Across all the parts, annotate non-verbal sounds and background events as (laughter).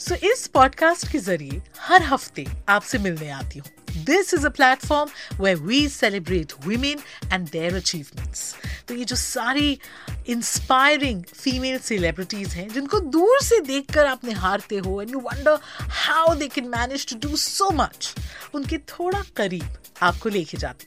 सो इस पॉडकास्ट के ज़रिए हर हफ़्ते आपसे मिलने आती हूँ this is a platform way we celebrate women and their achievements तो ये जो सारी इंस्पायरिंग फीमेल सेलिब्रिटीज हैं, जिनको दूर से देखकर आप निहारते हो and you wonder how they can manage to do so much उनके थोड़ा करीब आपको लेके जाती।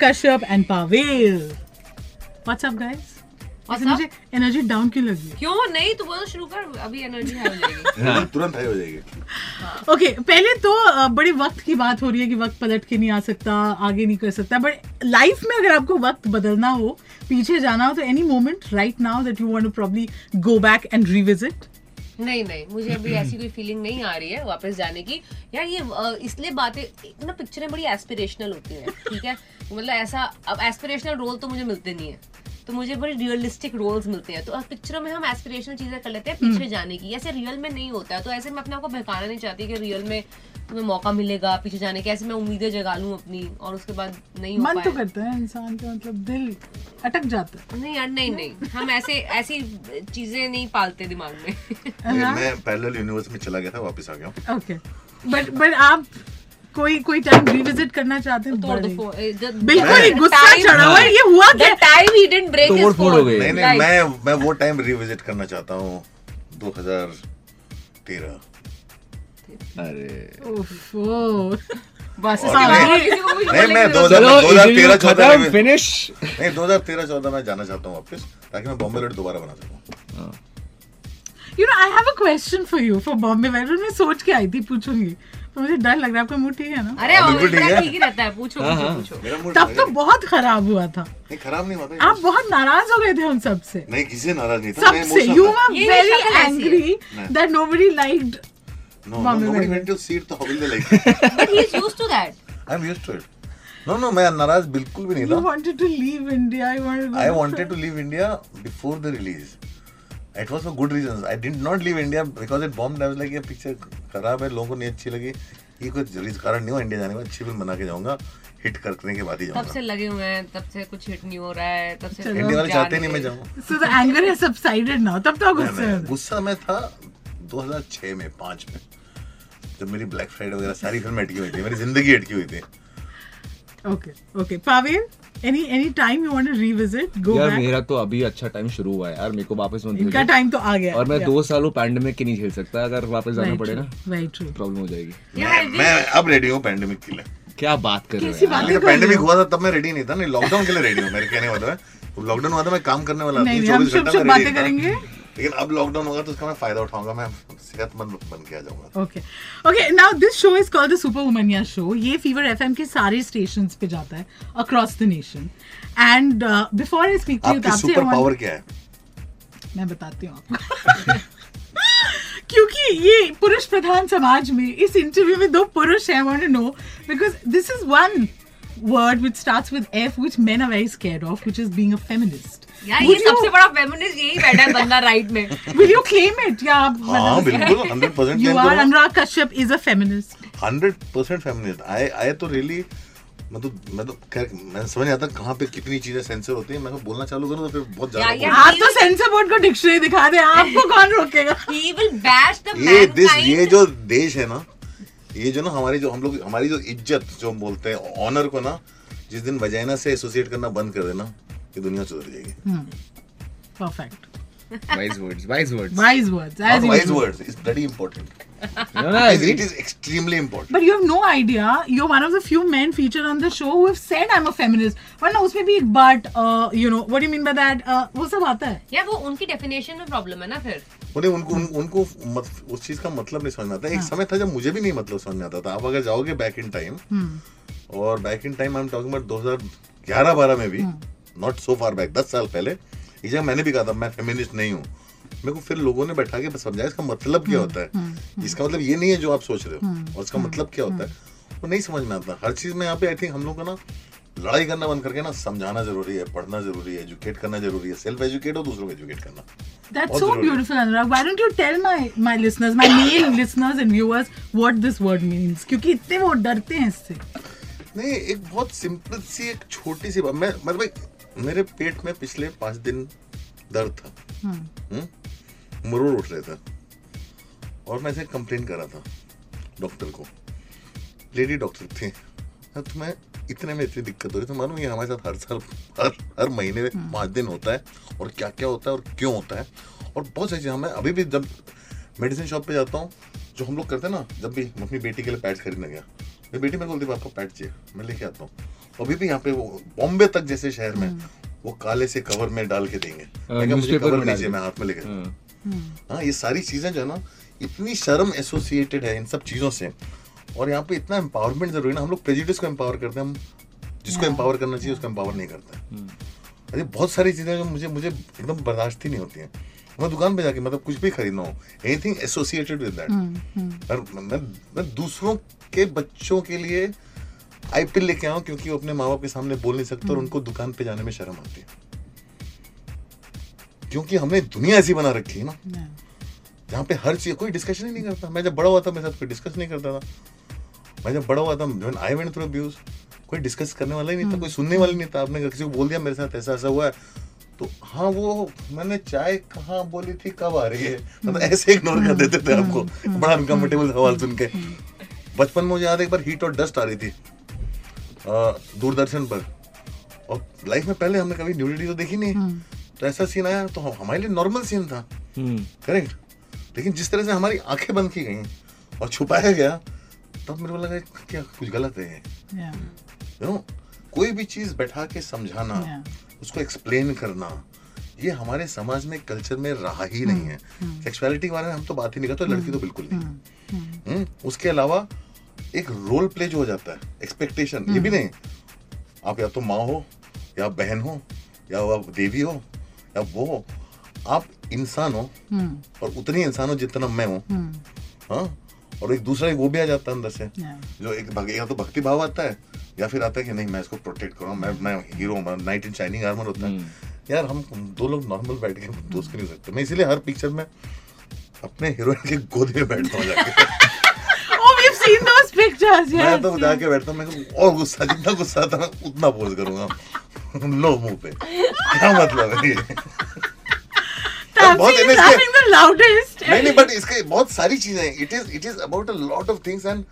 Kashyap and Pavel what's up guys What's up? मुझे एनर्जी डाउन क्यों लगी? क्यों? नहीं तू बोल शुरू कर अभी एनर्जी हाई हो जाएगी। (laughs) तुरंत हाई हो जाएगी। ओके पहले तो बड़े वक्त की बात हो रही है कि वक्त पलट के नहीं आ सकता आगे नहीं कर सकता बट लाइफ में अगर आपको वक्त बदलना हो पीछे जाना हो तो any moment right now that you want to probably go back and revisit नहीं नहीं मुझे अभी ऐसी कोई फीलिंग नहीं आ रही है वापस जाने की। यार ये इसलिए बातें ना पिक्चरें बड़ी एस्पिरेशनल होती हैं ठीक है? (laughs) मतलब ऐसा अब एस्पिरेशनल रोल तो मुझे मिलते नहीं है। तो मुझे बड़ी रियलिस्टिक रोल्स मिलते हैं। तो अब पिक्चरों में हम एस्पिरेशनल चीज़ें कर लेते हैं पीछे जाने की। ऐसे रियल में नहीं होता है तो ऐसे मैं अपने आप को बहकाना नहीं चाहती कि रियल में तुम्हें मौका मिलेगा पीछे जाने के। ऐसे मैं उम्मीदें जगा लूँ अपनी और उसके बाद नहीं मन तो करता है इंसान का मतलब दिल अटक जाता है। नहीं यार नहीं नहीं। हम ऐसे ऐसी चीज़ें नहीं पालते दिमाग में। मैं- मैं पैरेलल यूनिवर्स में चला गया था वापस आ गया ओके बट बट आप कोई कोई टाइम रिविजिट करना चाहते हैं तोड़ दो। फ़ोन बिल्कुल ही गुस्सा चढ़ा हुआ है ये हुआ क्या? time he didn't break his तोड़-फोड़ हो phone. गई। नहीं नहीं मैं मैं वो टाइम रिविजिट करना चाहता हूँ 2013 अरे। ओफो बस हाँ, नहीं- (laughs) मैं बोलेंगे 2000 चलो 2013 14 खत्म में फिनिश नहीं 2013 14 में जाना चाहता हूँ वापस ताकि मैं बॉम्बे लड़ी दोबारा बना सकूँ। You know I have a question for you for Bombay Vader मैं सोच के आई थी पूछूँगी। तो मुझे डर लग रहा है आपका मूड ठीक है ना? अरे हाँ, ठीक ही। रहता है पूछो हाँ, पूछो हाँ। तब तो बहुत खराब हुआ था। नहीं खराब नहीं हुआ था आप बहुत नाराज़ हो गए थे हम सबसे। नहीं किसी नाराज़ नहीं था सबसे you. Were very angry. That nobody liked No, no, nobody went to see it, तो how will they like he is used to that I'm used to it. No, no, मैं नाराज़ बिल्कुल भी नहीं था wanted to leave India I wanted I wanted to leave India before the release. It was for good reasons. I did not leave India because it bombed. I was like, ये picture खराब है, लोगों को नहीं अच्छी लगी. ये कोई ज़रूरी कारण नहीं हो इंडिया जाने का अच्छी फ़िल्म बना के जाऊँगा हिट करने के बाद ही तब से लगे हुए हैं तब से कुछ हिट नहीं हो रहा है तब से इंडिया वाले चाहते नहीं मैं। जाऊँ so the anger has subsided now तब तो गुस्से। गुस्सा में था 2006 में 5 में जब मेरी ब्लैक फ्राइडे वगैरह सारी फ़िल्म अटकी हुई थी मेरी ज़िंदगी अटकी हुई थी okay okay Pavel any any time you want to revisit go यार बैक मेरा तो अभी अच्छा टाइम शुरू हुआ है यार मेरे को वापस मत इनका टाइम तो आ गया और मैं Yeah. दो सालों पैंडेमिक के नहीं झेल सकता अगर वापस जाना Very पड़े ना very true. प्रॉब्लम हो जाएगी Yeah, मैं, अब रेडी हूँ पैंडेमिक के लिए क्या बात कर रहे हो यार? पैंडेमिक हुआ था तब मैं रेडी नहीं था नहीं लॉकडाउन के लिए रेडी हूँ मेरे कहने वाला है लॉकडाउन हुआ था मैं काम करने वाला थी, 24 घंटा शुभ-शुभ मैं ready बातें। करेंगे। लेकिन अब लॉकडाउन होगा तो उसका मैं फ़ायदा उठाऊँगा मैं सेहतमंद बन के आ जाऊँगा। Okay okay now this show is called the super womania show ये फीवर एफएम के सारे स्टेशंस पे जाता है across the nation and before I speak to you आपकी सुपर पावर क्या है? मैं बताती हूँ आपको। (laughs) क्योंकि ये पुरुष प्रधान समाज में इस इंटरव्यू में दो पुरुष हैं want to know because this is one word which starts with F which men are very scared of which is being a feminist. यार ये सबसे बड़ा फेमिनिस्ट यही बैठा है बंदा राइट में। Will you claim it? या आप हाँ बिल्कुल फेमिनिस्ट आई आई तो रियली मैं मैं मैं समझ नहीं आता कहाँ पे कितनी चीज़ें सेंसर होती है। मैं तो बोलना चालू करूँ तो फिर बहुत ज़्यादा आप तो सेंसर बोर्ड को डिक्शनरी दिखा दे आपको कौन रोकेगा? He will bash the ये दिस ये जो देश है ना ये जो ना हमारी जो हम लोग हमारी जो इज़्ज़त जो हम बोलते हैं ऑनर को ना जिस दिन वजाइना से एसोसिएट करना बंद कर देना ये दुनिया सुधर जाएगी perfect Wise words, wise words. Wise words, as Not wise words is bloody important. No, no, I It agree. it is extremely important. But you have no idea. You're one of the few men featured on the show who have said I'm a feminist. But ना उसमें भी but uh, you know what do you mean by that? Uh, वो सब आता है. या वो उनकी डेफिनेशन में प्रॉब्लम है ना फिर उन्हें उनको उन, उनको मत, उस चीज़ का मतलब नहीं समझ आता एक समय था जब मुझे भी नहीं मतलब समझ आता था आप अगर जाओगे बैक इन टाइम और back in time I am talking about 2011 12 में भी नॉट सो फार बैक 10 साल पहले ये जगह मैंने भी कहा था मैं फेमिनिस्ट नहीं हूँ। मेरे को फिर लोगों ने बैठा के समझाया इसका मतलब क्या होता है? इसका मतलब ये नहीं है जो आप सोच रहे हो और इसका मतलब क्या होता है? वो नहीं समझ में आता। हर चीज़ में यहाँ पे आई थिंक हम लोग को ना लड़ाई करना बंद करके ना समझाना ज़रूरी है पढ़ना ज़रूरी है एजुकेट करना ज़रूरी है सेल्फ एजुकेट और दूसरों को एजुकेट करना। That's so beautiful, Anurag. Why don't you tell my my listeners, my male (coughs) listeners and viewers, what this word means? क्योंकि इतने वो डरते हैं इससे. नहीं एक बहुत सिंपल सी एक छोटी सी बात। मैं मतलब मेरे पेट में पिछले पाँच दिन दर्द था। हम्म? मरोड़ उठ रहे थे। और मैं इसे कंप्लेन कर रहा था डॉक्टर को। लेडी डॉक्टर थे। तुम्हें इतने में इतनी दिक्कत हो रही है तो मालूम ये हमारे साथ हर साल हर हर महीने में पाँच दिन होता है और क्या क्या होता है और क्यों होता है। और बहुत सारी चीज़ें मैं अभी भी जब मेडिसिन शॉप पे जाता हूँ जो हम लोग करते हैं ना जब भी मैं अपनी बेटी के लिए पैड खरीदने गया मेरी बेटी मेरे को बोलती पापा पैड चाहिए। मैं लेके आता हूँ। अभी भी यहाँ पे वो बॉम्बे तक जैसे शहर में वो काले से कवर में डाल के देंगे। मैं मुझे कवर नहीं चाहिए मैं हाथ में लेके। हाँ। हाँ ये सारी चीज़ें जो है ना इतनी शर्म एसोसिएटेड है इन सब चीज़ों से। और यहाँ पे इतना एम्पावरमेंट ज़रूरी है ना हम लोग प्रेजुडिस को एम्पावर करते हैं हम जिसको एम्पावर करना चाहिए उसको एम्पावर नहीं करते। अरे बहुत सारी चीज़ें जो मुझे मुझे एकदम बर्दाश्त ही नहीं होती हैं। मैं दुकान पे जाके मतलब कुछ भी खरीदना हो एनीथिंग एसोसिएटेड विद दैट और मैं मैं दूसरों के बच्चों के लिए आईपीएल लेके आऊँ क्योंकि वो अपने माँ बाप के सामने बोल नहीं सकते और उनको दुकान पे जाने में शर्म आती है। क्योंकि हमने दुनिया ऐसी बना रखी है ना। जहाँ पे हर चीज़ कोई डिस्कशन ही नहीं करता। मैं जब बड़ा हुआ था मेरे साथ कोई डिस्कस नहीं करता था। मैं जब बड़ा हुआ था when I went through abuse कोई डिस्कस करने वाला ही नहीं था कोई सुनने वाला नहीं था। आपने किसी को बोल दिया मेरे साथ ऐसा ऐसा हुआ है तो हाँ वो मैंने चाय कहाँ बोली थी कब आ रही है? मतलब ऐसे इग्नोर कर देते थे आपको। बड़ा अनकंफर्टेबल सवाल सुन के। बचपन में मुझे याद एक बार हीट और डस्ट आ रही थी। दूरदर्शन पर। और लाइफ में पहले हमने कभी न्यूडिटी तो देखी नहीं। तो ऐसा सीन आया तो हमारे लिए नॉर्मल सीन था। हम्म। करेक्ट लेकिन जिस तरह से हमारी आँखें बंद की गई और छुपाया गया तब मेरे को लगा क्या कुछ गलत है Yeah. यू नो कोई भी चीज़ बैठा के समझाना Yeah. उसको एक्सप्लेन करना ये हमारे समाज में कल्चर में रहा ही नहीं है। सेक्सुअलिटी के बारे में हम तो बात ही नहीं करते लड़की तो बिल्कुल नहीं। हम्म, उसके अलावा एक रोल प्ले जो हो जाता है एक्सपेक्टेशन ये भी नहीं। आप या तो माँ हो या बहन हो या आप देवी हो या वो हो आप इंसान हो और उतनी इंसान हो जितना मैं हूँ। हाँ? और एक दूसरा एक वो भी आ जाता है अंदर से। जो एक भग, या तो भक्ति भाव आता है या फिर आता है कि नहीं मैं इसको प्रोटेक्ट करूँ मैं मैं hero knight in shining armour होता है। यार हम दो लोग नॉर्मल बैठ के दोस्त नहीं हो सकते। मैं इसीलिए हर पिक्चर में अपने हीरोइन के गोद में बैठता हूँ (laughs) मैं तो. जाके बैठता हूँ मैं और गुस्सा जितना गुस्सा आता उतना पोज करूँगा लो मुँह पे क्या मतलब है ये बहुत. नहीं नहीं बट इसके बहुत सारी चीज़ें हैं it is it is about a lot of things and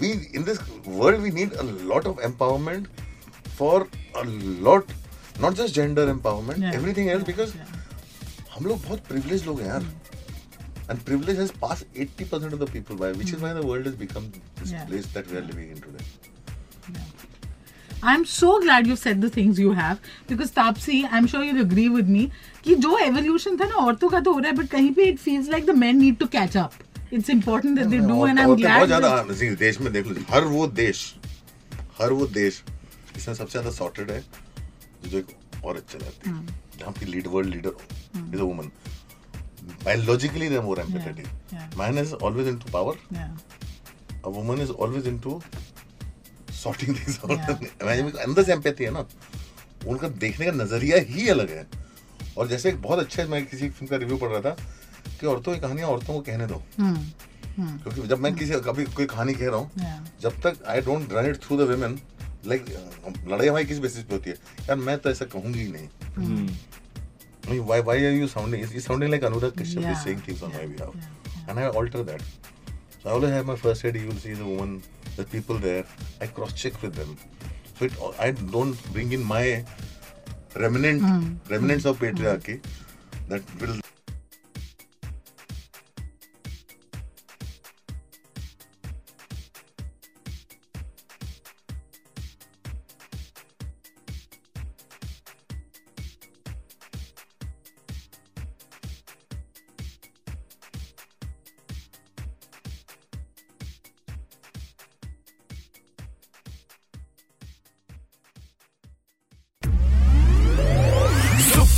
we in this world we need a lot of empowerment for a lot not just gender empowerment Yeah. Everything else because Yeah. हम लोग बहुत privilege लोग हैं यार। And privilege has passed 80% of the people by which mm. is why the world has become this Yeah. place that we are living in today I'm so glad you said the things you have because Tapsi, I'm sure you'll agree with me कि जो evolution था ना औरतों का तो हो रहा है but कहीं पे it feels like the men need to catch up. It's important that they do and I'm औरतें बहुत glad. ज़्यादा हाँ, देश में देख लो हर वो देश हर वो देश इसमें सबसे ज़्यादा सॉर्टेड है जो एक औरत चलाती Hmm. है जहाँ की lead world leader is a woman biologically they're more empathetic. Yeah. yeah. man is always into power. Yeah. a woman is always into sorting things out. Yeah. (laughs) Imagine, अंदर से एम्पैथी है ना? उनका देखने का नज़रिया ही अलग है। और जैसे एक बहुत अच्छा मैं किसी फ़िल्म का रिव्यू पढ़ रहा था कि औरतों की कहानियाँ औरतों को कहने दो। Hmm. क्योंकि जब मैं किसी कभी कोई कहानी कह रहा हूँ जब तक I don't run it through the women like लड़ाई हमारी किस बेसिस पे होती है? यार मैं तो ऐसा कहूँगी ही नहीं। हम्म, I mean, why why are you sounding? It's, it's sounding like Anurag Kashyap Yeah, is saying things on my yeah, behalf, yeah, and I alter that. So I always have my first aid. You will see the woman, the people there. I cross check with them. So it, I don't bring in my remnant Hmm. remnants of patriarchy. that will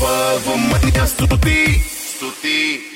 Superwoman या स्तुति स्तुति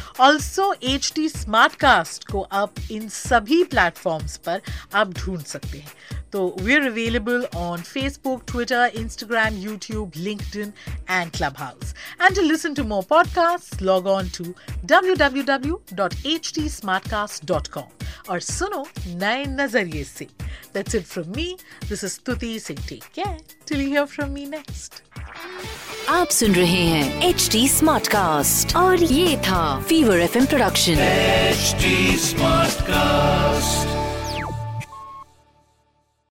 Also H T smart cast को आप इन सभी platforms पर आप ढूंढ सकते हैं। तो we are available on Facebook Twitter Instagram YouTube LinkedIn and Clubhouse and to listen to more podcast log on to W W W dot H T Smartcast dot com और सुनो नए नजरिए से that's it from me this is Stuti Singh take care till you hear from me next आप सुन रहे हैं H D smart cast और ये था fever F production HD Smartcast.